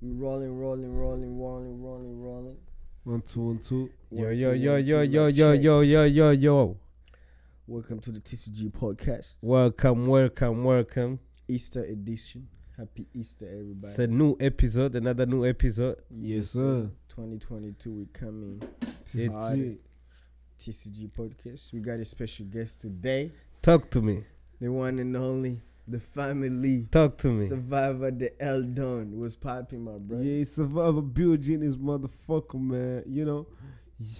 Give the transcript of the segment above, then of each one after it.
We rolling, rolling, rolling, rolling, rolling, rolling. One, two, one, two. Yo, yo, yo, yo, yo, yo, yo, yo, yo, yo. Welcome to the TCG podcast, Welcome, welcome, welcome. Easter edition. Happy Easter, everybody. It's a new episode, another new episode. Yes, sir. 2022, we coming. It's- Hard. TCG podcast. We got a special guest today. Talk to me. The one and only, the family Talk to me. survivor, the Eldon. Was popping, my brother. Yeah, survivor building this motherfucker, man. You know.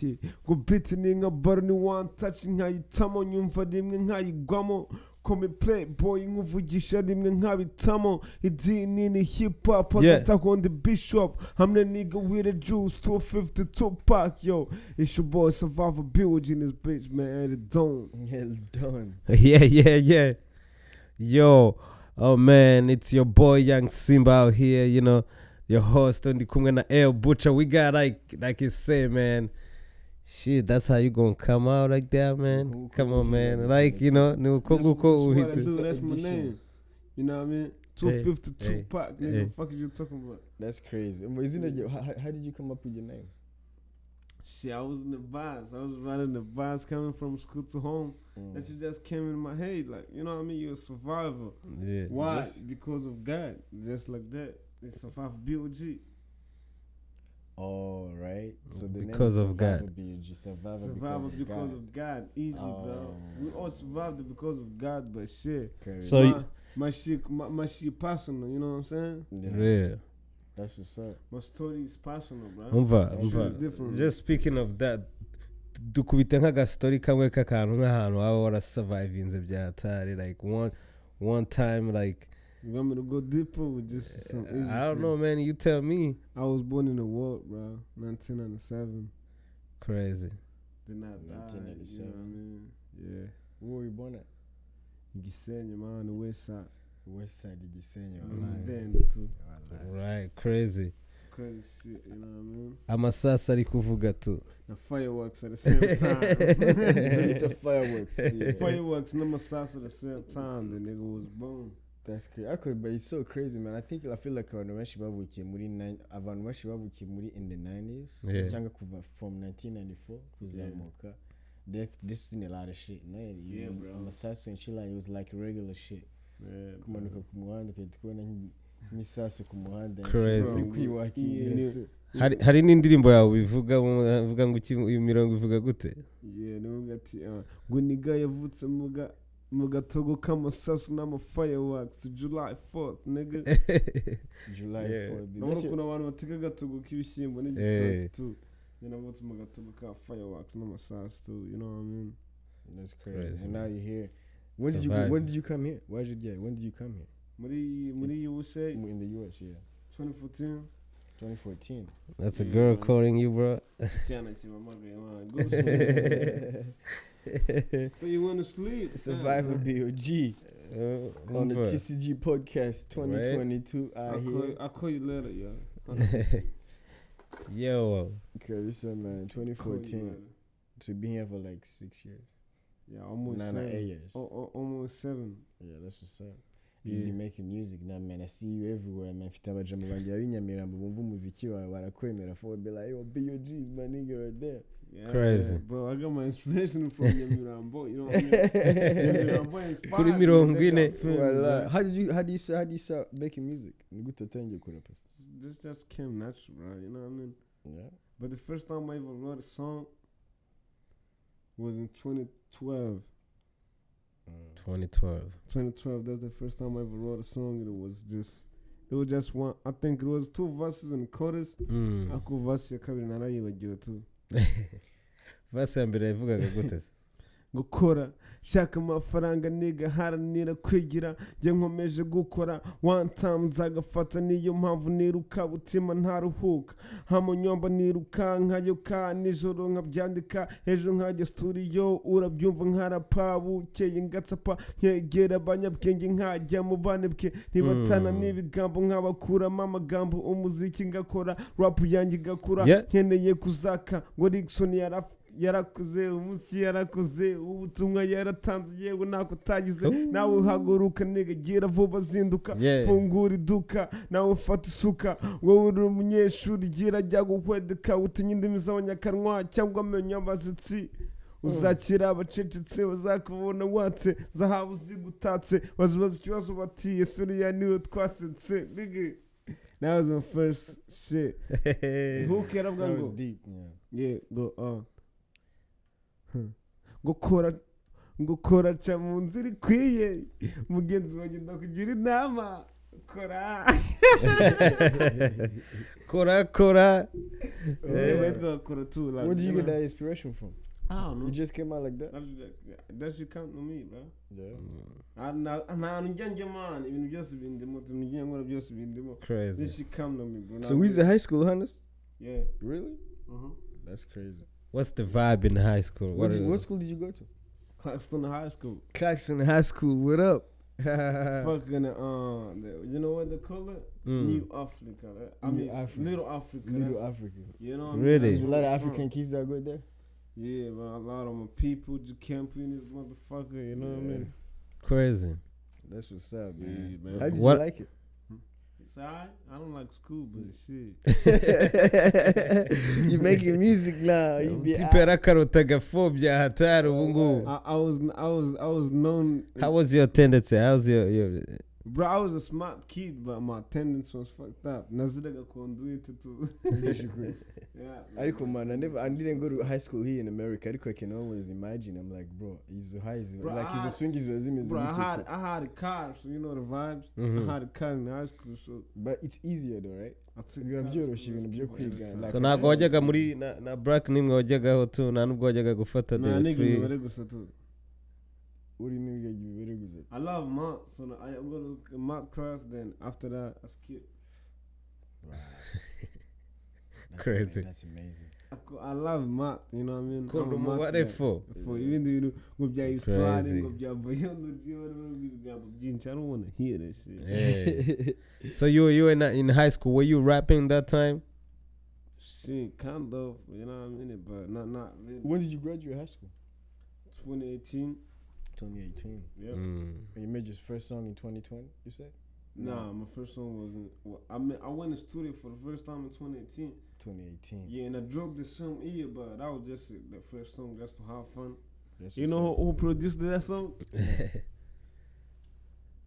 Yeah. Gubitini nga barni one touching how you nkayitamo nyumva rimwe nkayigwamo kome playboy nkuvugisha rimwe nkabitamo idini ni hip hop Yeah. hagati on the bishop hamwe nigga with the juice 252 pack yo it's your boy survivor building this bitch man at the dome Eldon. yeah, yeah, yeah. Yo, oh man, it's your boy Young Simba out here, you know, your host Ndi the na L Butcher. We got like like you say, man. Shit, that's how you gonna come out like that, man. Come on, man. Like you know, new That's Kongo that's ko what I uhite. do, that's my name you know what I mean 252 hey, pack nigga hey. fuck is you talking about That's crazy. Isn't it? your- How, how did you come up with your name? Shit, I was in the bus. I was riding the bus coming from school to home. Mm. That shit just came in my head. Like, you know what I mean? You're a survivor. Yeah. Why? Just- because of God. Just like that. It's survivor BOG. All right. So the Because name of God. Survivor BUG. Survivor, Survivor because, because of God. of God. Easy, bro. Oh. We all survived because of God, but shit. Okay. So my, you- my shit, my, my shit personal. You know what I'm saying? yeah, Yeah. That's what's up. My story is personal, bro. umva That's umva really different. just speaking of that dukubite nk'agastori kamwe k'akantu nk'ahantu waba warasavayivinze bya hatari like one one time like You want me to go deeper with just eh, some easy I don't shit? know man you tell me I was born in the war, bro. 1997. crazy Did not die. You know what I mean? Yeah. Where were you born at? Gisenyi, man, on the west side. West side of Gisenyi. Mm, wallahi. Then too. Wallahi. right crazy Crazy you know what I mean? amasasa ari kuvuga tu The fireworks at the same so time. it's a fireworks. Yeah. fireworks and the sauce at the same time. The nigga was boom. That's crazy. Okay, but it's so crazy, man. I think I feel like abantu benshi bavukiye muri nine abantu benshi bavukiye muri in the 90s Yeah. cyangwa kuva from 1994 kuzamuka. That this is a lot of shit. man. you Yeah, know, bro. Amasasu and shit like it was like regular shit. kumanuka ku muhanda ugahita ubona nk'isasu ku muhanda. Hari n'indirimbo yawe ivuga uvuga ngo iyo mirongo ivuga gute? Uh, ngo niga yavutse mu gatogo k'amasasu n'amafayawakisi julayi foti nega julayi foti urabona ukuntu abantu bateka agatogo k'ibishyimbo n'igitoki nyine avutse mu gatogo ka fayawakisi n'amasasu you know what i mean? That's crazy. Now you hear When did you Survive. when did you come here? Why did you yeah, when did you come here? muri muri USA In the US, yeah. 2014 2014. that's a girl calling you bro cyana kibamagaye man go to sleep so you want to sleep Survivor BOG Uh, on the. TCG podcast 2022 I'll call, you, I'll call you later yo yo Okay, so man, 2014. to So been here for like six years. Yeah almost Nah, nah, seven. eight years. Oh, oh, almost seven Yeah, that's what's up. You be making music now, man. I see you everywhere, man. Mfite abajamu banjye b'Inyamirambo bumva umuziki wawe barakwemera for be like, yo, BOG is my nigga right there. Yeah, Crazy. yeah, bro. I got my inspiration from Nyamirambo. You know what I mean? Nyamirambo inspired Kuri me, mirongo they got ine. film, bro. How did you how do you how do you start making music? Ni gute utangiye kurapa? This just came natural, bro. You know what I mean? Yeah. But the first time I ever wrote a song was in 2012. 2012 2012. That's the first time I ever wrote a song. and It was just, it was just one. I think it was two verses and chorus. Mm. Ako verse ya kabiri narayibagiwe tu. vasi ya mbere yavugaga gute se? gukora. Shaka amafaranga niga haranira kwigira njye nkomeje gukora. One time nzagafata niyo mpamvu niruka butima ntaruhuka. Hamunyomba nirukankayo ka nijoro nkabyandika ejo nkajya studio urabyumva nkarapa bukeye ngatsapa nkegera abanyabwenge nkajya mu banebwe ntibatana Mm. n'ibigambo nkabakuramo amagambo umuziki ngakora rap yanjye igakura nkeneye kuzaka. Ngo Rickson yaraf yarakuze umunsi yarakuze ubutumwa yaratanze yewe ntako utagize nawe uhaguruka gira vuba zinduka fungura iduka nawe ufata isuka wowe uri umunyeshuri gira jya gukwedeka utinya indimi z'abanyakanwa cyangwa amenyo y'abashyitsi uzakira abacecetse bazakubona watse zahabu zigutatse bazibaza ikibazo bati ese uriya ni we twasetse? Nigga that was my first shit. That was deep. Yeah. yeah go on. Ngo kora ngo kora ca mu nzira ikwiye mugenzi wanjye ndakugira inama kora kora kora kora too like, Where do you get that inspiration from? I don't know You just came out like that? That's just- that shit come to me bro Yeah. Ah, nta nta hantu njya njya man ibintu byose bindimo ibintu njya nkora byose bindimo this crazy shit come to me bro So who's the high school hunters? yeah Really? uh-huh. That's crazy. What's the vibe in high school What, what did, what school did you go to? Clarkston High School Clarkston High School. What up? fucking uh the, you know what they call it Mm. New Africa right? I New mean Africa. Little Africa Little that's- Africa. you know what I Really? mean? There's a lot of African kids that go there. Yeah, but a lot of my people just camping in this motherfucker, you know what I mean? crazy That's what's up, Yeah, man. man. How did What- you like it? It's alright. I don't like school, but mm. shit. you making music now. You be tipe yarakarota agafobya hatari ubu I, I was I was I was known how was your attendance how's your, your bro, I was a smart kid, but my attendance was fucked up. Naziraga conduit to Yeah. ariko man I never I didn't go to high school here in America ariko I can always imagine I'm like bro izo high Bro, like izo swing ziba zimeze Bro, I had tu. I had a car, so you know the vibes. Mhm. I had a car in high school, so but it's easier though right Biba byoroshye ibintu byo kwiga, ntabwo wajyaga muri na, na black nimwe wajyagaho tu nta nubwo wajyaga gufata Nah, the nigga, free imibare gusa tu. urimo wiga ibibere gusa I love math, so I go to math class. Then after that, I skip. That's Crazy. ama- that's amazing I, co- I love math, you know what I mean? ukunda I'm a math umubare guy. fo For ibindi bintu ngo bya histoire Crazy. ngo bya biology whatever ibigambo byinshi I don't want to hear that shit. Yeah. so you you in in high school were you rapping that time Shit, kind of, you know what I mean? But not not really. when did you graduate high school 2018. 2018 Yeah. Mm. you made your first song in 2020 you said Nah, my first song wasn't. Well, I mean, I went to studio for the first time in 2018. 2018 Yeah, and I dropped the song here, but that was just uh, the first song just to have fun. That's You know who, who produced that song?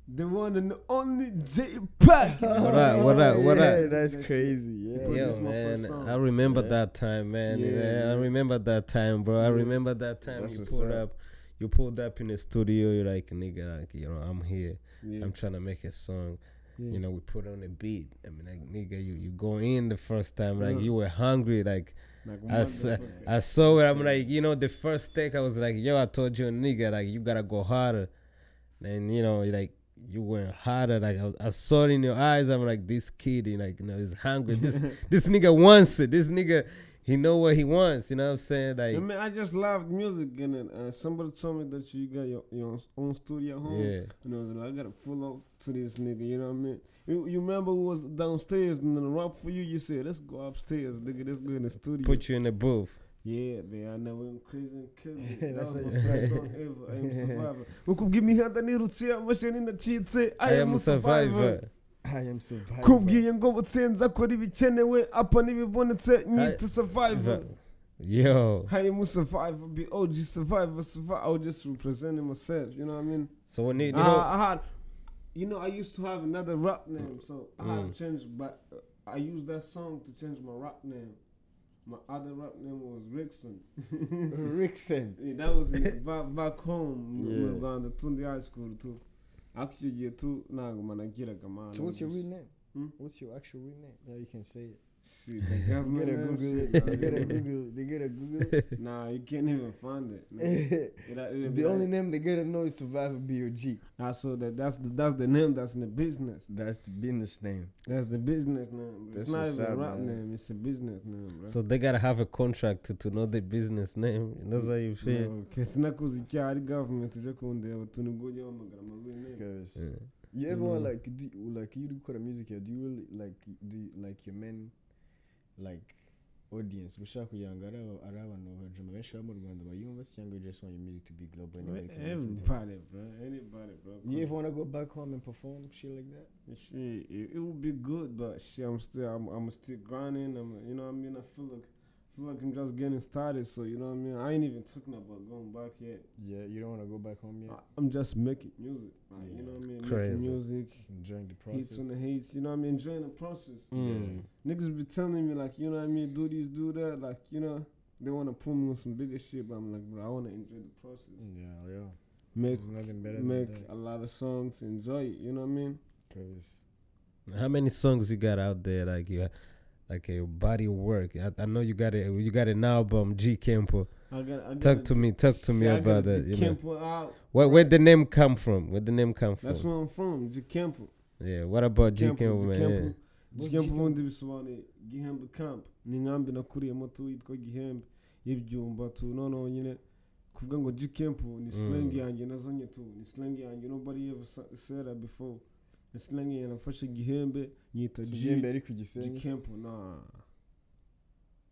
the one and the only Jay Pac. What up, what up, what yeah, up? that's crazy yeah Yo, man. I remember Yeah. that time, man. Yeah, Yeah, I remember that time, bro. I remember that time That's you what's pulled up. up. You pulled up in the studio. You're like, nigga, like, you know, I'm here. Yeah. I'm trying to make a song. yeah. You know, we put on a beat. I mean, like, nigga, you you go in the first time, like Yeah. you were hungry, like like I saw. I saw it. I'm like, you know, the first take, I was like, yo, I told you, nigga, like you gotta go harder. And you know, like you went harder. Like I, I saw it in your eyes. I'm like, this kid, he like, you know, he's hungry. This this nigga wants it. This nigga, he know what he wants. You know what I'm saying? Like, I mean, I just loved music, and then, uh, somebody told me that you got your, your own studio at home. yeah. And I was like, I gotta pull up to this nigga, you know what I mean? You, you remember who was downstairs and then rap for you? You said, let's go upstairs, nigga, let's go in the studio. Put you in the booth. yeah, man, I know never went crazy and killed it. That's was how my you first started. song ever. I am survivor. Ukubwira imihanda nirutse amasheni nacitse I am a survivor. I am a survivor kubwiye ngo butsenze akora ibikenewe apa n'ibibonetse nyita survivor Yo. I am a survivor, be OG survivor, survivor. I was just representing myself, you know what I mean? So when you, you I, I had, you know, I used to have another rap name, so I had Mm. to change. But uh, I used that song to change my rap name. My other rap name was Rickson. Rickson Yeah, that was in, back back home. Yeah. We were going to Tundi High School too. Actually, yeah, too. Nah, man, I get a man. so what's your real name Hmm? what's your actual real name yeah you can say it Shit, the you government gotta google shit, it nah, they gotta yeah. google they gotta google Nah, you can't even find it. It It- it the only like- name they gotta know is survivor B.O.G Ah, so that that's the that's the name that's in the business. that's the business name That's the business name. It's That's not what's even a rap man. name. It's a business name, bro. so they gotta have a contract to, to know the business name. That's how you feel. No, ke sinakoze icyaha ari government ije kundeba tunubwo ujya wamagara ama real name. because Yeah. You ever Mm. want like do, like you record a music here? Do you really like do you, like your men like audience ushaka kugira ngo ari aba- ari abantu bajama benshi baba mu rwanda bayumva cyangwa you just want your music to be global and everybody can listen to it? Everybody, bro. Anybody, bro. you ever want to go back home and perform shit like that Shit, it, it would be good, but shit, I'm still, I'm, I'm still grinding. I'm, you know what I mean. I feel like, like I'm just getting started. So you know what I mean. I ain't even talking about going back yet. yeah you don't want to go back home yet I, I'm just making music. Like, you know what I mean. Crazy. Making music, enjoying the hits process on the hits. You know what I mean. Enjoying the process. Mm. Niggas be telling me like, you know what I mean. Do this, do that. Like, you know, they want to pull me on some bigger shit, but I'm like, bro, I want to enjoy the process. yeah yeah Make, nothing better make than a lot of songs, enjoy it. You know what I mean. cause How many songs you got out there? Like you, like a body work. I, I know you got it. you got an album, G Kampo. I got, I got Talk to me, talk to me See, I about got that. You know, Kampo out. where where the name come from? Where the name come from? That's where I'm from, G Jikempo. Yeah. What about G Kampo, man? Yeah. What's Jikempo Gihembe? ubundi bisobanuye Gihembe Camp ni inkambi nakuriyemo tu yitwa Gihembe y'ibyumba tu noneho nyine kuvuga ngo Jikempo ni slang Mm. yanjye nazanye tu ni slang yanjye nobody ever said that before ese nange nafashe igihembe nyita ji jembe yari ku gisenyi. Gikempo na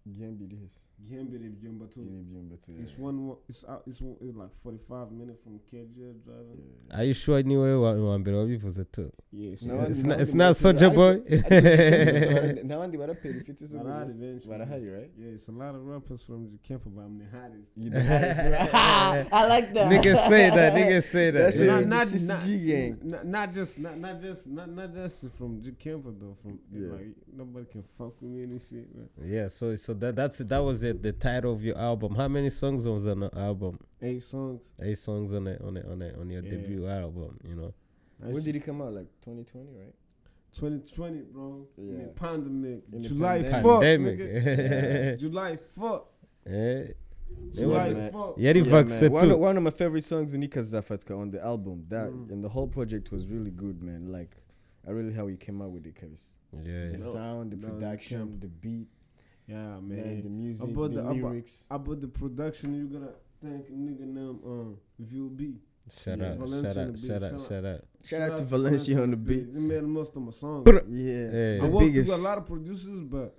igihembe iri hese se? Gihembe iri ibyumba tu iri uh, it's one it's out it's, it's like 45 minutes from KJ driving Are you sure ni wowe wa wa mbere wabivuze tu? yeah it's N'abandi- It's not- it's n'abandi not baraperi- Soulja Boy? ariko- ariko Gihembe n'abandi baraperi ufite izo Barahari gusa? benshi. barahari right yeah it's a lot of rappers from Jikempo but I'm the hottest You the hottest, right? I like that. Niggas say that. Niggas say that. That's yeah. what- not, the not, gang. not, not just not, not just not, not just from G Camper though. From Yeah. like nobody can fuck with me and shit. Man. Yeah, so so that that's that was it. The title of your album. How many songs was on the album? Eight songs. Eight songs on it on it on it on your Yeah. debut album. You know. I When used did it come out? Like 2020, right? 2020, bro. In Yeah. the pandemic. In the July pandemic. 4th. Pandemic. nigga. July 4th. Eh, July man. 4th. Yari Yeah, Vax man. One, too. of, one of my favorite songs in Nika Zafatka on the album. That Mm. and the whole project was really good, man. Like, I really how he came out with it, cause Yeah. the No, sound, the that production, camp. the beat, Yeah, man, man. the music, About the, the- about- lyrics. About the production, you gotta thank nigga name um VOB. Shout Yeah. out, Valencia shout on out, shout out, shout out. shout out. To Valencia on the beat. He made most of my songs. Yeah, Hey. I worked biggest. with a lot of producers, but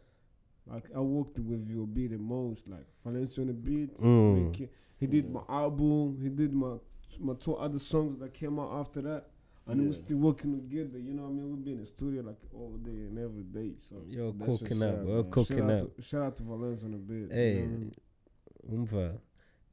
like I worked with VOB the most. Like Valencia on the beat. Mm. He did my album. He did my my two other songs that came out after that. And Yeah. were still working together. You know what I mean? We've been in the studio like all day and every day. So you're cooking up, we're cooking shout up. to, shout out to Valencia on the beat. Hey, you know I mean? umva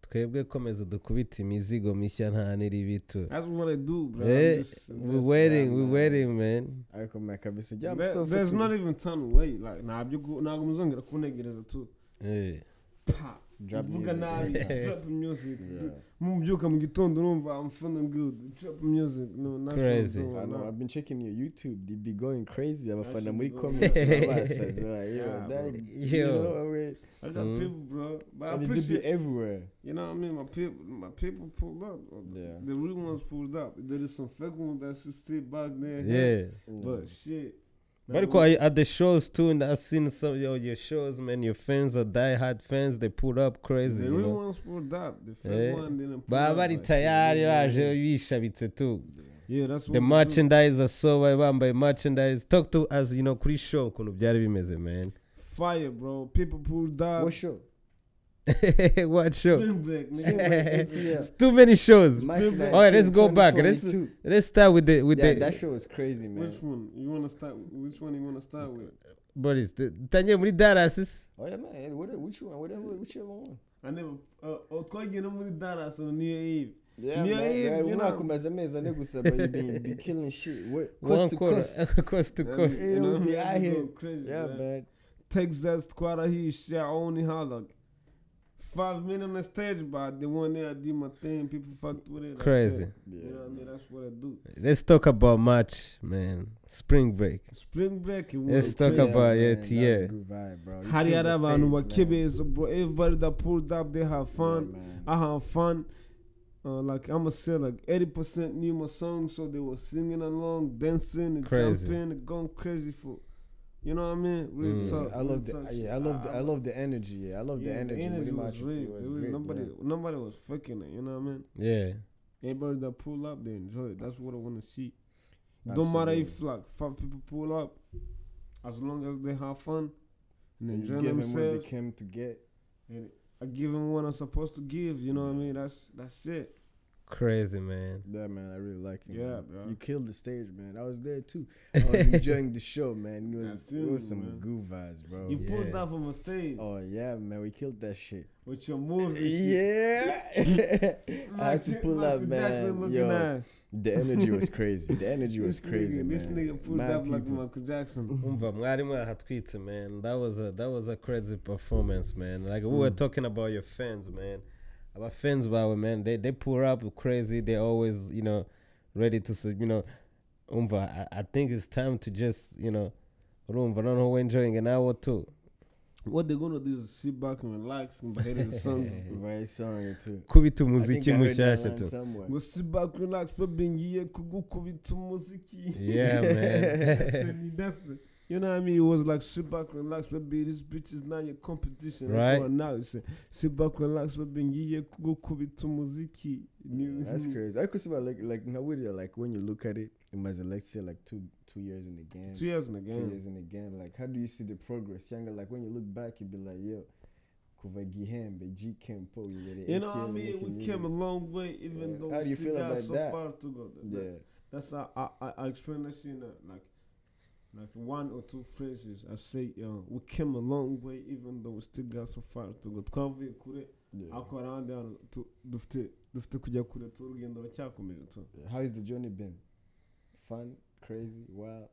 twebwe komeza dukubita imizigo mishya nta n'iribitu That's what I do, bro. I'm just- I'm waiting, yeah, we're waiting, man. ariko man kabisa jya There- there's not even time to wait. Like ntabyo ntabwo muzongera kuntegereza tu. Eh, Pa. drop music nabi, every music. Yeah. mubyuka mu gitondo numva I'm feeling good. Drop music. No, that's Crazy. I know. I've been checking your YouTube. They be going crazy. abafana should muri be comments going- babasaza, like, yo, Yeah, that- bro. you Yo. know, I mean, I got Mhm. people, bro. But I and it be everywhere. you know what I mean? My people, my people pulled up. Yeah. The real ones pulled up. There is some fake ones that's still back there. yeah. But shit. But of course, at the shows too, and I've seen some of your, your shows, man. Your fans are die-hard fans. They put up crazy, the you real know. ones pulled up. The fake Eh. one didn't pull baba up, bari like, tayari shit, baje yeah. bishabitse too Yeah, that's what the we do. merchandise so bari bambaye merchandise talk to us you know kuri show ukuntu byari bimeze man Fire, bro. People pulled up. What show? what show Spring break, Spring nigga. break, ATL. it's too many shows My All let's go back. Let's- let's start with the with Yeah, the that show was crazy, man. Which one? You wanna start? Which one you wanna start with? buddies tangire muri Dallas Oh yeah, man. What, which one? Whatever, whichever one. I never. Uh, oh, twagiye no muri Dallas on New Eve. Yeah, Yeah, man. yeah, Yeah, you umwaka know. umaze amezi ane gusa, but you be, be killing shit. What, one coast to quarter coast. coast to coast You know, be out here. Crazy, Yeah, man. man. Texas twarahishe only holla. Five minutes on the stage, but the one there I did my thing. People fucked with it. crazy. Yeah, You know what I mean? That's what I do. let's talk about March man spring break Spring break. It Let's talk crazy. about man, it, that was a yeah. good vibe, bro. You hari killed hari the abantu stage, man. bakebeza bro everybody that pulled up they have fun Yeah. I have fun uh, like I'ma say like 80% knew my song so they were singing along dancing and Crazy. jumping and going crazy for you know what I mean real Mm. talk I love the yeah, I love the I love the energy. Yeah, I love the yeah, energy. Really was real. It was It great. nobody yeah. nobody was faking it you know what I mean yeah everybody that pull up they enjoy it that's what I want to see don't matter if like five people pull up as long as they have fun and then You enjoying give them what they came to get. And I give them what I'm supposed to give. You know what I mean? That's that's it. Crazy man. Yeah, man, I really like you. Yeah, man. bro. You killed the stage, man. I was there too. I was enjoying the show, man. It was, it was some man. good vibes, bro. You pulled that from a stage oh yeah, man, we killed that shit. with your moves. Yeah, I had to Like pull up, man. Yo, ass. the energy was crazy. The energy was crazy, nigga, man. This nigga pulled Mad up like. Michael Jackson. umva mwari mwahatwitse man that was a that was a crazy performance man like we were Mm. talking about your fans man our fans bawe man they they pull up crazy they always you know ready to say you know umva I, I think it's time to just you know urumva noneho we enjoying an hour too What they gonna do is sit back and relax and behead the song. Right song too. kubita umuziki think I heard that mushyashya line tu. Go sit back, relax, baby, ngiye kugukubita umuziki. yeah That's man the- that's the, you know what I mean? It was like sit back, relax, baby. This bitch is not your competition. Right. Right now, it's sit back, relax, baby. Ngiye kugukubita umuziki. Ni- That's crazy. I could see like like now with it, like when you look at it, it must have let's say like two two years in the game. Two years in the game. two years in the game. Like, how do you see the progress? Younger, like when you look back, you'd be like, yo, kuva gihembe, G Kampo, oh, you get it. You know what I mean? We came a long way, even Yeah. though How we do you still feel got about so that? far to go. That- that- Yeah, That's how I, I, I explain that shit like like one or two phrases. I say, yo, we came a long way, even though we still got so far to go. Twavuye kure, yeah. ariko ahandi hantu tu- dufite dufite kujya kure tu urugendo ruracyakomeje tu. Yeah. How has the journey been? Fun, crazy, wow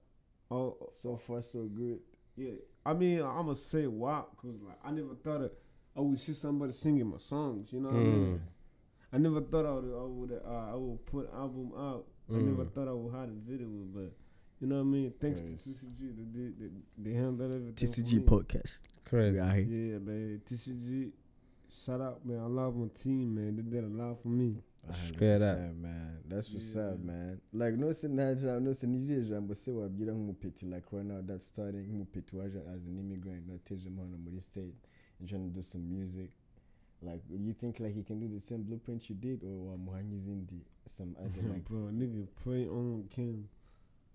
Oh, So far, so good. yeah. I mean, I'm gonna say wow, cause like I never thought that I would see somebody singing my songs. You know what I mean? Mm. I never thought I would I would uh, I would put album out. I never Mm. thought I would have a video, but you know what I mean. Thanks Yes. to TCG, they did they, they handled everything. for TCG me. podcast. crazy Yeah, Yeah, man. TCG, shout out, man. I love my team, man. They did a lot for me. Straight up. 100%, man. That's what's Yeah, up, man. man. Like no se naja no se nije jambo se wabwira nk'umupeti like right now that's starting nk'umupeti waje as an immigrant nateje hano muri state and trying to do some music. Like you think like he can do the same blueprint you did or wamuhanyi zindi some other like Bro, nigga, play on Kim.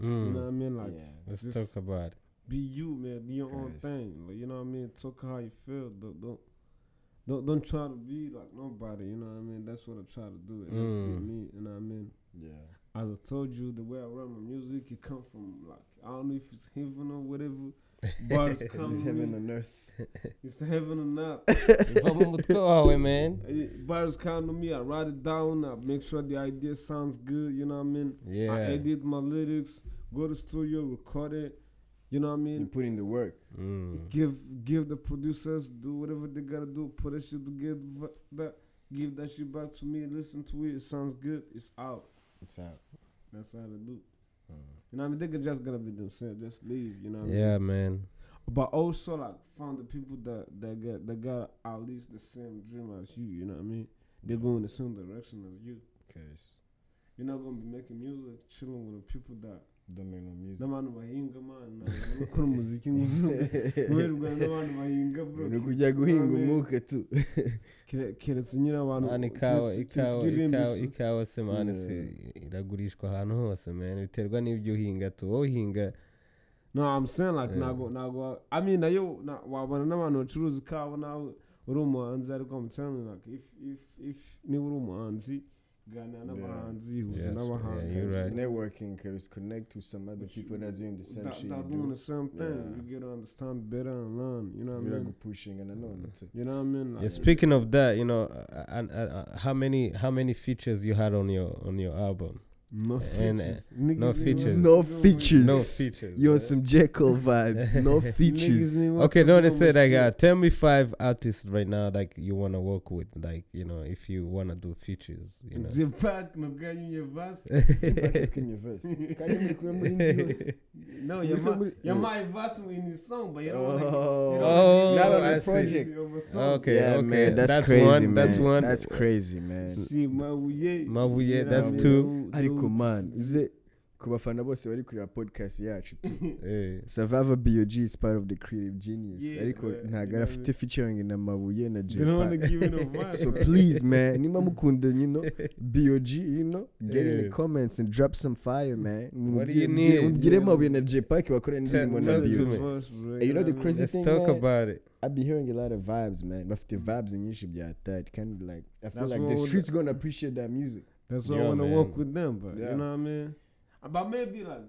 Mm. You know what I mean? Like, yeah. let's talk about it be you, man. Do your own thing. Like, you know what I mean? Talk how you feel. Don't, don't, don't, don't try to be like nobody. You know what I mean? That's what I try to do. It just be Mm. me. You know what I mean? Yeah. As I told you, the way I run my music, it come from like I don't know if it's heaven or whatever. Bars come It's to heaven me. on earth. It's heaven or not. va mu mutwe wawe man Eh, Bars come to me. I write it down. I make sure the idea sounds good. You know what I mean? Yeah. I edit my lyrics. Go to studio, record it. You know what I mean? You put in the work. Mm. give give the producers do whatever they gotta do. Put that shit together. That give that shit back to me. Listen to it. It sounds good. It's out. It's out. That's how they do. You know what I mean? They could just gonna be themselves. Just leave. You know what I mean? yeah man But also like found the people that that got that got at least the same dream as you. You know what I mean? They're going the same direction as you. Cause You're not gonna be making music, chilling with the people that don't make no music. n'abantu bahinga man. Gukora umuziki guherwa n'abantu bahinga Ni kujya guhinga umwuka tu. Kere- keretse nyine abantu mani ikawa ikawa ikawa ikawa se mani si iragurishwa ahantu hose man. Biterwa n'ibyo uhinga tu. Wowe uhinga no i'm saying like Yeah. ntago ntago i mean na yo na- wabona n'abantu bacuruza ikawa nawe uri umuhanzi ariko i'm you like if if if niba uri umuhanzi ganira n'abahanzi huza Yes, yeah, n'abahanzi you're right. Networking, cause connect to some other people that's doing the same that, shit that you doing do. the same thing Yeah. you get to understand better and learn you know what I Biragu mean pushing and nanone tu. you know what I mean yeah, speaking of that you know uh, and, uh, how many how many features you had on your on your album no and, uh, features Niggas no features. No features. no features You on man. some Jekyll vibes, no features. okay working no they on said like uh, tell me five artists right now like you want to work with like you know if you want to do features you know Jim Pack no ganyu vasi Back in your verse. Can you make remember in the No, you we might, come you yeah. might verse me in his song, but you don't want to. Oh, you don't Oh, not on I the project. Okay, yeah, okay. man, that's, That's crazy, one, man. that's one. That's crazy, man. See, Mabuye. Mabuye, that's two. Ariko man, is it ku bafana bose bari kureba podcast yacu tu Eh. Survivor BOG is part of the creative genius ariko you ntabwo know featuring na Mabuye na They don't want to J give it a vibe. So please, man, niba mukunda, you know, BOG, you know, get in the comments and drop some fire, man. What do you need? Mugire Yeah. Mabuye na Jay Pac bakore indirimbo na BOG. you know the crazy Let's thing, talk man? about it. I be hearing a lot of vibes, man. But the vibes nyinshi bya that kind of like I feel That's like the streets gonna appreciate that music. That's why Yeah, I want to work with them, but Yeah. you know what I mean. But maybe like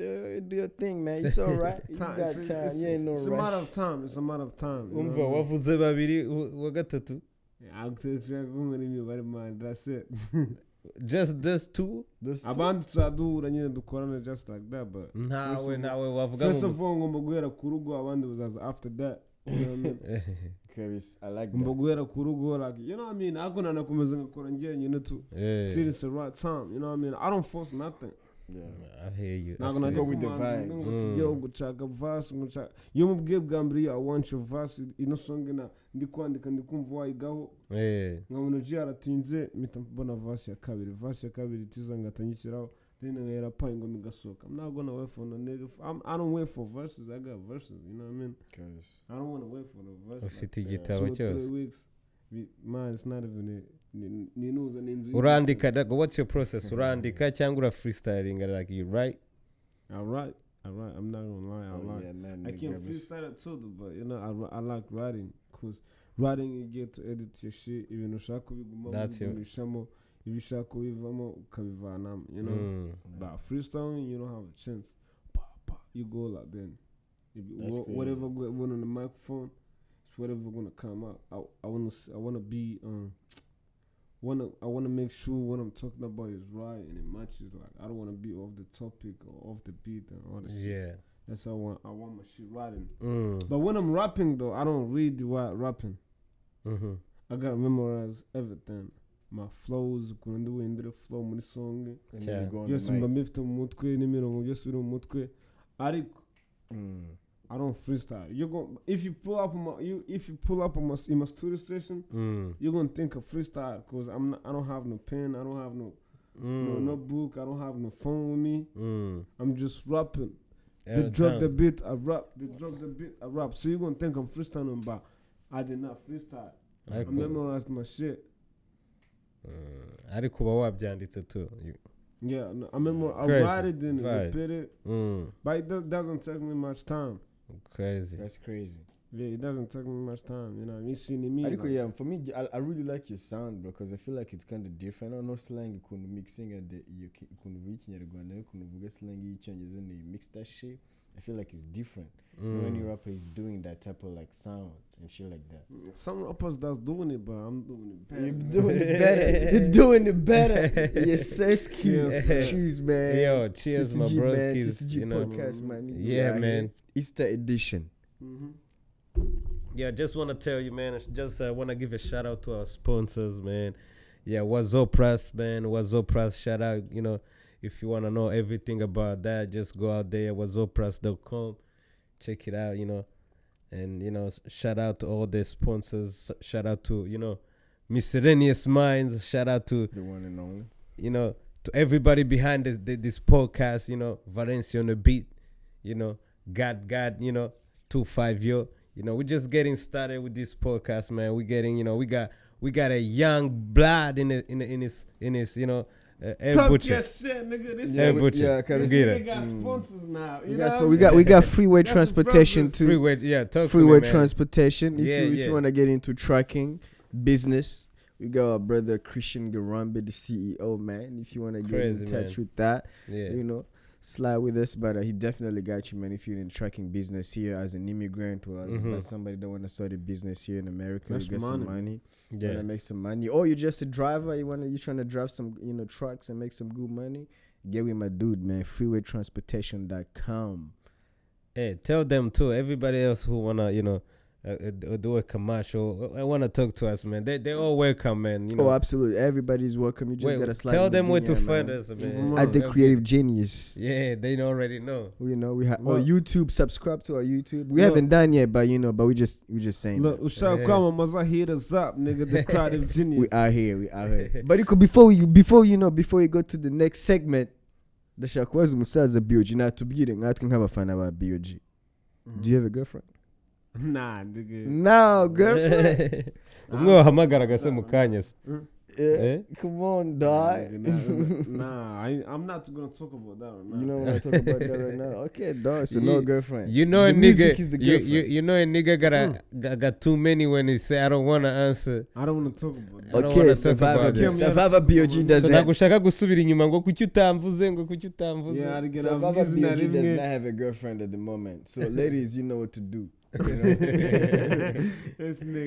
Uh, do your thing, man. It's all right. you time. got it's, time. It's, you ain't no it's a matter of time. It's a matter of time. you know umva what I mean? wavuze babiri u- wa gatatu Yeah, I'll take track of imibare man. That's it. just those two Those two. abandi tuzaduhura nyine dukorana just like that but ntawe First of ntawe wavuga first ngo of all ngomba guhera ku rugo abandi bazaza after that you know what I mean? Chris, I like ngomba guhera ku rugo like you know what I mean? Ariko nanakomeza ngakora njyenyine tu. The right time you know what I mean? I don't force nothing. Ntabwo najya kumanza vibes. ngo tujyeho gushaka vasi nshaka iyo mubwiye bwa mbere i want your vasi ino song na ndi kwandika ndi kumva wayigaho. Nkabona ji yaratinze mpita mbona vasi ya kabiri. Vasi ya kabiri tiza ngatanyikiraho then nkahera pa ingoma igasohoka I'm not gonna wait for no nigga I'm, I don't wait for verses. I got verses you know what I mean? Chris. I don't want to wait for the verse ufite like igitabo three cyose weeks We- man it's not even ninuza ni inzu urandika like, what's your process? Urandika cyangwa ura freestyling like you right alright alright I'm not gonna lie Oh, alright yeah, man. I can freestyle it too, though, but you know, I, I like writing because writing you get to edit your shit. Ibintu ushaka kubigumamo That's your- ubigumishamo, ibyo ushaka kubivamo ukabivanamo, you know. Mm. But freestyling, you don't have a chance. Pa, pa, you go like then. If you- That's whatever go went on the microphone, it's whatever gonna come out. I, I wanna s- I wanna be um. Wanna I wanna make sure what I'm talking about is right and it matches. Like I don't wanna be off the topic or off the beat and all that shit. yeah That's how I want. I want my shit writing. mm. But when I'm rapping though, I don't read while rapping. mhm. I gotta memorize everything. My flows, ndi buhindure flow muri song. And then Yeah. you go on Byose the mba mbifite mu mutwe n'imirongo byose biri mu mutwe. Ariko Mm. I don't freestyle. You go if you pull up on my you if you pull up on my in my studio session, Mm. you're gonna think of freestyle because I'm not, I don't have no pen, I don't have no no Mm. notebook, I don't have no phone with me. Mm. I'm just rapping. They drop the beat, I rap. They drop the beat, I rap. So you're gonna think I'm freestyling, but I did not freestyle. I Ariko- memorized my shit. Mm. ariko uba wabyanditse tu Yeah, no, I remember I Crazy. write it, then Vibe. repeat it, mm. but it do- doesn't take me much time. crazy That's crazy. Yeah, it doesn't take me much time. You know, you seeing me. Ariko, like- yeah, for me, I, I really like your sound, bro, because I feel like it's kind of different. I know slang ukuntu mixing ukuntu uvuga ikinyarwanda ukuntu uvuga slang y'icyongereza and you mix that shit. I feel like it's different. No any Mm. rapper is doing that type of like sound and shit like that. Some rappers that's doing it, but I'm doing it better. You're doing it better. You're doing it better. yes, sir. Yes, man. Cheers, man. Yo, cheers, my TCG, bros. man. Kids, TCG you know. podcast, man. You Yeah, out here. man. Easter edition. hmm Yeah, just want to tell you, man. Just uh, want to give a shout out to our sponsors, man. Yeah, Wazo Press, man. Wazo Press, shout out. You know, if you want to know everything about that, just go out there, wazopress.com. Check it out, you know. And, you know, shout out to all the sponsors. Shout out to, you know, Miscellaneous Minds. Shout out to, The one and only. you know, to everybody behind this, thi- this podcast, you know, Valencia on the beat, you know, God, God, you know, 2-5 yo. You know, we're just getting started with this podcast, man. We're getting, you know, we got we got a young blood in it in in his in his, you know, air Talk butcher. your shit, nigga. This Yeah, nigga, butcher. yeah, this Kevin. Get nigga it. got Mm. sponsors now. You We know got, sp- we got we got freeway transportation progress. too. Freeway, yeah, talk freeway to me, man. transportation. If Yeah, you if yeah. you want to get into trucking business, we got our brother Christian Garambe, the CEO, man. If you want to get in touch man. with that, Yeah. you know, slide with us. But uh, he definitely got you, man. If you're in trucking business here as an immigrant or as Mhm. as somebody that want to start a business here in America, That's you get some money. money. You Yeah. wanna make some money, or you're just a driver. You wanna you're trying to drive some you know trucks and make some good money. Get with my dude, man. Freewaytransportation.com. Hey, tell them too. Everybody else who wanna, you know, uh, uh, do a commercial, I wanna talk to us, man. They they all welcome, man. You know, Oh, absolutely. Everybody's welcome. You just Wait, gotta slide. tell them where to find us, man. Even At the Creative Genius. Yeah, they already know. You know, we have oh Look. YouTube. Subscribe to our YouTube. We Look. haven't done yet, but you know, but we just we just saying. Look, that. Ushab Yeah. Kwama must hit us up, nigga. The creative genius. we out here. We out here. but it could before you before you know before you go to the next segment, ndashaka kubaza umusaza BOG natubwire nkatwe nk'abafana ba BOG do you have a girlfriend Nah, nigga. no girlfriend umwe wahamagaraga se mu kanya se yeah. Eh? come on dog nah, I, I'm not gonna talk about that right now. you don't want to talk about that right now okay dog so no You- girlfriend You know a The music nigga, is the you, you, girlfriend. you know a nigga got, a, got, got too many when he say I don't wanna answer. I don't want to talk about that. Okay wanna it. survivor BOG So doesn't ntabwo ushaka gusubira inyuma ngo kuki utamvuze ngo kuki utamvuze Yeah, that BOG does not have a girlfriend at the moment so ladies you know what to do you know?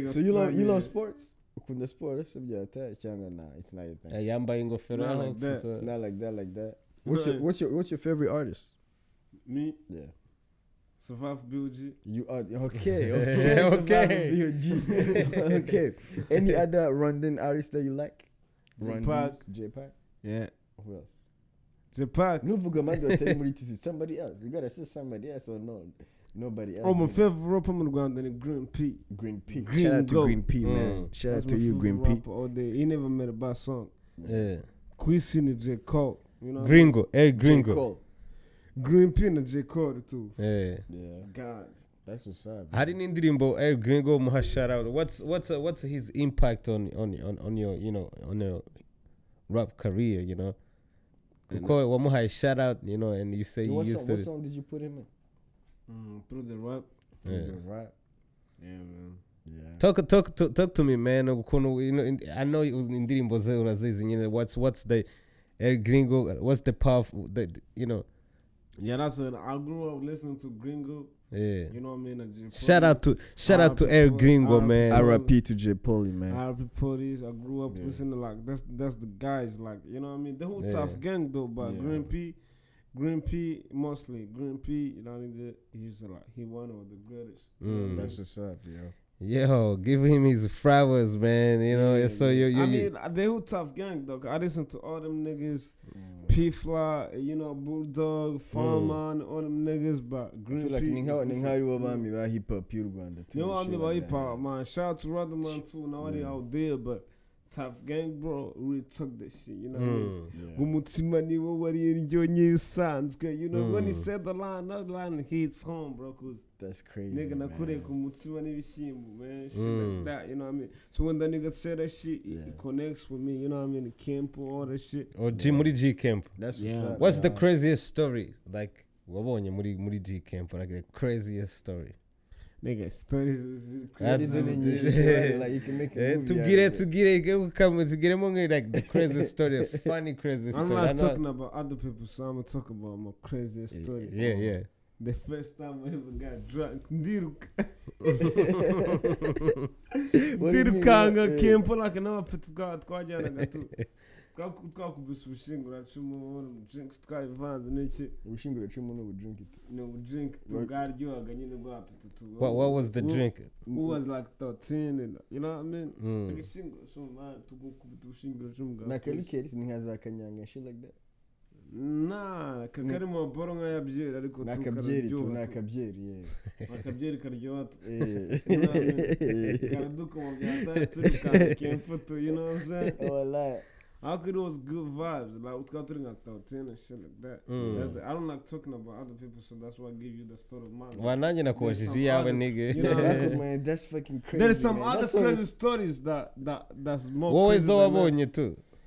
So you love you love sports ukunda sports so byata cyangwa nah it's not your thing yambaye ingofero Not aho, like that. so- not like that like that what's your what's your what's your favorite artist Me, yeah Survive BOG. You are okay. Okay. Okay. BOG. okay. Any other London artists that you like? Jay Pac. J-Pac. Yeah. Who else? Japan. Nuvuga mando atari muri TC. Somebody else. You gotta say somebody else or no. Nobody else. Oh, my you know. favorite rapper in Rwanda is Green P. Green P. Green Shout out to Green P, man. Mm. Shout out to you, Green P. rapper all day. He never made a bad song. Yeah. Quisi ni J. Cole. You know what I mean? Gringo, El J. Gringo. Cole. Green P na J. Cole too. Yeah. Yeah. God. That's what's up. hari n'indirimbo El Gringo muha shout out what's what's uh, what's his impact on on on on your you know on your rap career you know kuko wamuhaye shout out you know and you say you used song, to what song did you put him in? Mm, through the rap. Yeah. The rap. Yeah, man. Yeah. talk talk to, talk to me man ukuntu you know in, I know indirimbo ze urazizi nyine what's what's the El Gringo what's the path the, the- you know Yeah, that's it. I grew up listening to Gringo. yeah You know what I mean? And J. shout out to shout out to R.I.P. El Gringo R.I.P. man R- R.I.P. to Jay Polly, man. R.I.P. Police. I grew up Yeah. listening to like that's that's the guys like you know what I mean. The whole Yeah. Tuff Gang though, but Yeah. Green P, Green P mostly Green P. You know what I mean? He's like he one of the greatest. Mm. That's what's up, yo. yo give him his flowers man you know Yeah, so you you, I you mean, uh, the whole Tuff Gang though. 'cause I listen to all them niggas, Mm. P Fla, you know, Bulldog, Fireman, all them niggas, but I Green feel like P. ni is nka- ni different. nk'aribo bami ba hip hop y'u Rwanda too, You know what I shit mean about like hip hop, man. Shout out to Riderman too. Nobody Yeah. out there, but Tuff Gang, bro, really took that shit. You know what I mean? Yeah. Umutima niwo wari indyonya isanzwe you know when he Mm. said the line that line hits home bro cause That's crazy. nigga nakuriye man. ku mutima n'ibishyimbo man shit Mm. like that you know what I mean so when the nigga said that shit it, Yeah. it connects with me you know what I mean the camp or all that shit or G muri G camp That's what's Yeah. up. What's the craziest story like wabonye muri muri G camp like the craziest story nigga stories Stories in That's- English, you can write it like you can make a Eh, movie out tubwire of it. tubwire come tugiremo nge like the craziest story funny crazy story. I'm not talking about other people so I'm gonna talk about my craziest story. yeah yeah. The first time I ever got drunk ndiruka What do you mean, ndirukanga eh? kempo like n'abapeti twa twajyanaga tu twakubwaka ubushyinguracumu drinks twabivanze n'iki ubushyinguracumu ni ubujinkiti ni ubujinkiti bwaryohaga nyine bwa apetitu what was the drink? Who was like 13 you know what i mean? Mm. Agashinguracumu tugukubita ubushyinguracumu bwa na karikeris ni nka za kanyanga shit like that? Nta kari mu maboro nk'aya byeri ariko ni akabyeri tu ni akabyeri yewe akabyeri karyoha karadukoma bya tatu turi kemfutu you know what i'm saying? Wallahi. How could it was good vibes? Like we got talking about ten and shit like that. Mm. That's the, I don't like talking about other people, so that's why I give you the story of mine. wa nanjye There's some nakubajije iyawe other- nigga you know, That- man, that's fucking crazy. There's some man. other That's crazy stories that that that's more. wowe crazy zo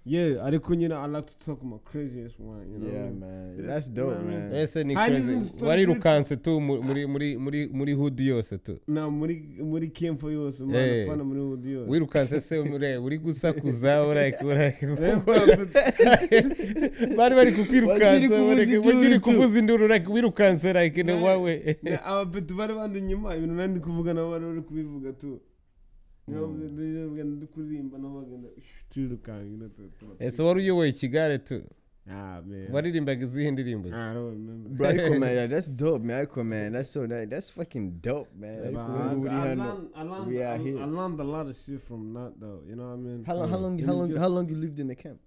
Yeah, I think you know I like to talk my craziest one. You know, yeah, I mean? man, that's dope, you know, man. Ese ni crazy. Warirukanse tu muri muri muri muri hood yose tu. Na muri muri camp yose, man. Pana muri hood yose. Wirukanse se umure uri gusakuza urayike urayike. Bari bari kukwirukansa urayike uri kuvuza induru urayike wirukanse urayike ne wawe. Abapetu bari bandi nyuma ibintu nandi kuvuga nabo bari kubivuga tu. Niba Mm. ndi kuririmba nabo bagenda turirukanka you know, tu- tu- ese wari uyoboye ikigare tu Ah man. waririmbaga izihe ndirimbo I don't remember. Bro, Iko, man, that's dope, man. Iko, man, that's so that, that's fucking dope, man. Yeah, That's. I, Uri hano. learned, We are here. I learned a lot of shit from that though. You know what I mean? How long? How long? How long? How long you lived in the camp?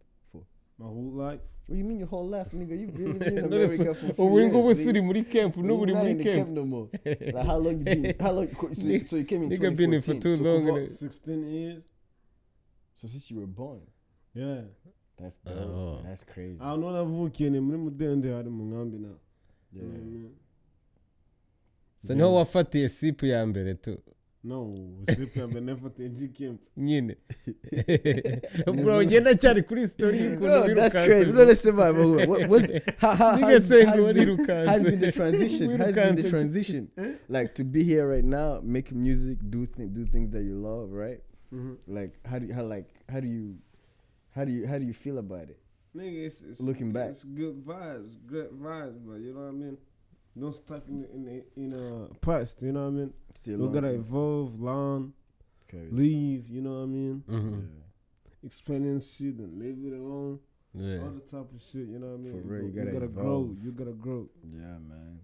My whole life. What do you mean your whole life, nigga? You've been living in None se- America for a few oh, ubu ngubu years, si uri nigga. muri camp n'ubu uri You're not muri in the camp camp no more. Like how long you been? How long? So, so you came in Nigga been in for 2014. too so, long. kuva- 16 years. So since you were born, Yeah. That's dope. Oh. man. That's crazy. I don't ho navukiye ni muri mudende hari mu nkambi na Yeah. so niho wafatiye sipu ya mbere tu no sipu ya mbere nafatiye g camp nyine bro ugenda cyari kuri story y'ukuntu No, that's wirukanse, crazy. bro. No, listen, man. What, what, what's how, how, Nigga how's, saying how's, what been, wirukanse. how's been the transition? How's been the transition? Like to be here right now, make music, do th- do things that you love, right? Mhm. Like how do you, how like how do you how do you how do you feel about it? Nigga, it's, it's Looking back. it's good vibes, good vibes, but you know what I mean. Don't stuck in in in a past. You know what I mean. Still We gotta evolve, learn, Cause- leave. You know what I mean. Mhm. Yeah. Experience shit and leave it alone. Yeah. All the type of shit. You know what I mean. For real, you go- gotta grow. You gotta grow. Yeah, man.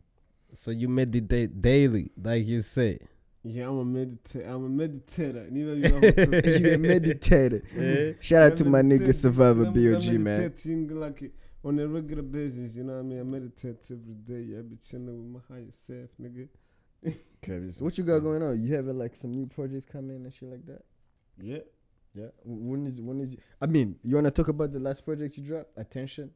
so you meditate daily like you say Yeah, I'm a meditate. I'm a meditator. You know, you know. you a meditator. Eh? Shout out to I'm my nigga Survivor I'm- BOG, I'm man. meditating like on a regular basis. You know what I mean? I meditate every day. I be chilling with my higher self, nigga. Okay, so what you got going on? You having like some new projects coming and shit like that? Yeah. Yeah. W- When is when is? I mean, you wanna talk about the last project you dropped? Attention.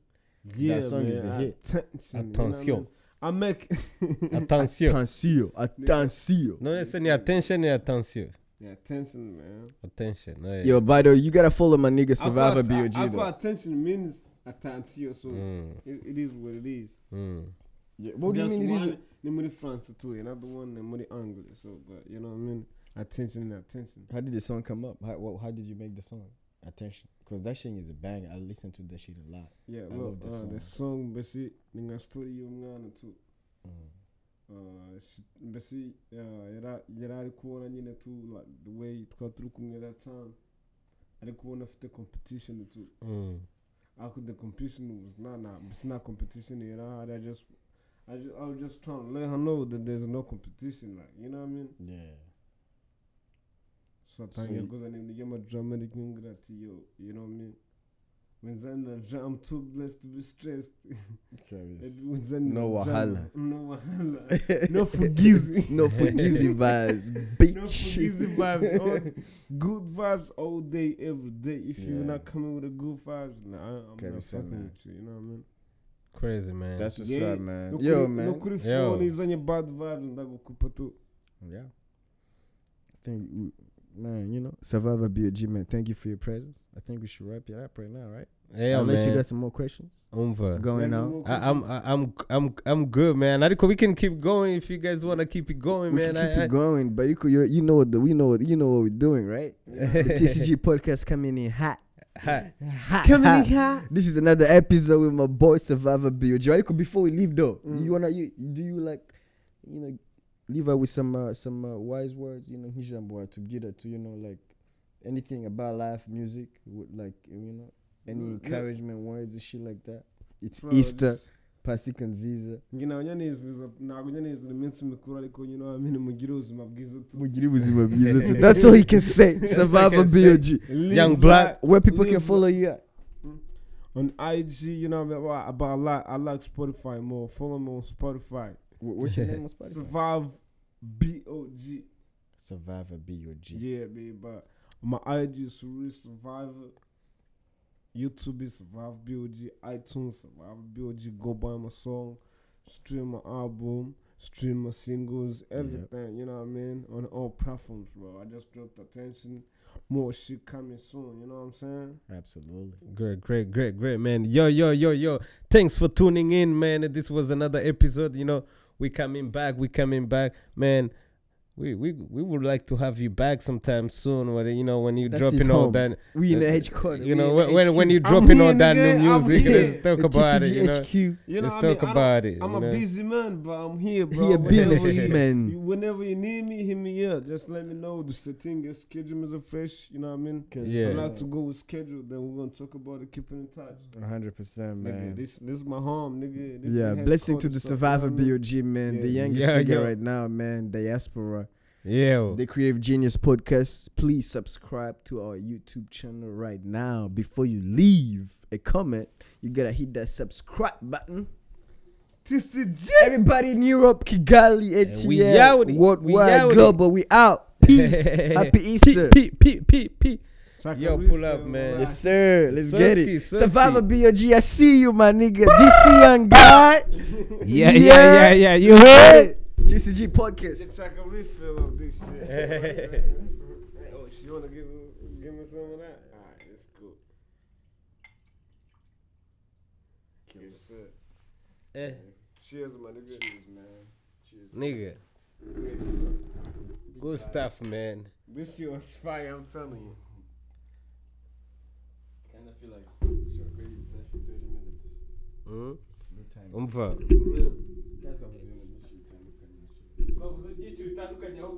Yeah, That song man. is a hit. Attention. you know I Attention. I make. attention Attention. Attention. no ese ni attention ni attention yeah, attention, man. attention eh. Yo, by the way, you gotta follow my nigga Survivor got- BOG I, I though. got attention means attention, so Mm, it, it is what it is. mm. Yeah. What do you Just mean it one is? ni muri France too, another one ni muri Angle. So, but you know what I mean? Attention and attention. How did the song come up? How what, how did you make the song? Attention. Because that shit is a bang. I listen to that shit a lot. Yeah, I look, love the uh, the song basi ni nka story y'umwana tu. Mm. Uh, shi- mbese uh, yara yari ari kubona nyine tu like the way twari turi kumwe that time ari kubona afite competition tu Mm. could the competition was not not it's not competition yari ahari I just I, just, I was just trying to let her know that there's no competition like you know what I mean Yeah. so atangiye you- kuzana ibintu by'amadrama ariko ngira ati yo you know what I mean wenzanira dra- I'm too blessed to be stressed Cause Wenzanira No wahala. no wahala no fugizi no forgizzy vibes, No bitch. fugizi vibes. All, good vibes all day, every day. If you're not coming with the good vibes, nah, I- I'm Okay, not so, fucking man. with you. You know what I mean? crazy man That's what's Yeah. up, man. No Yo, man. No kuri Yo. phone izanye bad vibes ndagukupa tu. Yeah. I think, we, man, you know, Survivor BOG, man. Thank you for your presence. I think we should wrap it up right now, right? yeah Unless you got some more questions umva going Any on. more I, I'm? I, I'm I'm I'm good, man. Ariko we can keep going if you guys wanna keep it going, We man. can keep I, it going, but you, could, you you know what the, we know what you know what we're doing, right? The TCG podcast coming in hot. I, hot, Coming hot. in hot. This is another episode with my boy Survivor BOG. Right? Before we leave though, Mm. you wanna you do you like you know leave her with some uh, some uh, wise words, you know, get her to you know like anything about life, music, would like you know any Mm, yeah. encouragement words and shit like that. It's Bro, Easter, Pasika Nziza. Njye ntabwo nyanezeza ntabwo nyanezeza iminsi mikuru ariko you know what I mean mugire ubuzima bwiza tu. Mugire ubuzima bwiza too. That's all he can say. Survivor. BOG. Young Black. Where people can follow you at. on IG, you know I? About, about a lot. I like Spotify more. Follow me on Spotify. Wh- What's your name on Spotify? Survive B O G. Survivor BOG. Yeah, baby. But my IG is Survivor. YouTube is Survive BOG. iTunes Survive BOG. Go buy my song. Stream my album. Stream my singles. Everything. You know what I mean? On all platforms, bro. I just dropped attention. More shit coming soon. You know what I'm saying? Absolutely. great, great, great, great, man. Yo, yo, yo, yo. Thanks for tuning in, man. This was another episode. You know, we coming back. We coming back, man. We we we would like to have you back sometime soon. When you know when you That's dropping all home. that. We in the Uh, You know when when, when you dropping all that new music, let's talk about it. TCG You know, HQ. You know let's I mean, talk I about it. I'm a know? busy man, but I'm here, bro. He a Whenever you- man. Whenever you need me, hit me up. Just let me know. Just the thing, your schedule is a fresh. You know what I mean? Yeah. I like to go with schedule. Then we're gonna talk about it. Keeping in touch. Hundred percent, Nigga, man. this this is my home, nigga. This yeah, blessing to the so, you know Survivor what I mean? BOG, man. The youngest Yeah, nigga right now, man. Diaspora. Yeah. The Creative Genius Podcast. Please subscribe to our YouTube channel right now. Before you leave a comment, you gotta hit that subscribe button. TCG. Everybody in Europe, Kigali, ATL, we out it. We worldwide, out global, we out. Peace. Happy Easter. P, P, P, P, P. Shaka Yo, pull up, man. Yes, sir. Let's get it. Sirski. Survivor B.O.G. I see you, my nigga. DC young guy. Yeah, yeah, yeah, yeah. You heard? Heard? TCG podcast. Just check a refill of this shit. Hey, oh, she wanna give give me some of that? Alright, that's cool. Yes, sir. Eh, Cheers, my nigga. Cheers, man. Cheers. nigga, good stuff, man. This shit was fire, I'm telling you. Kind of feel like short crazy is actually 30 minutes. Mm? Good time. Umva. For real. Bavuze byinshi bitandukanye aho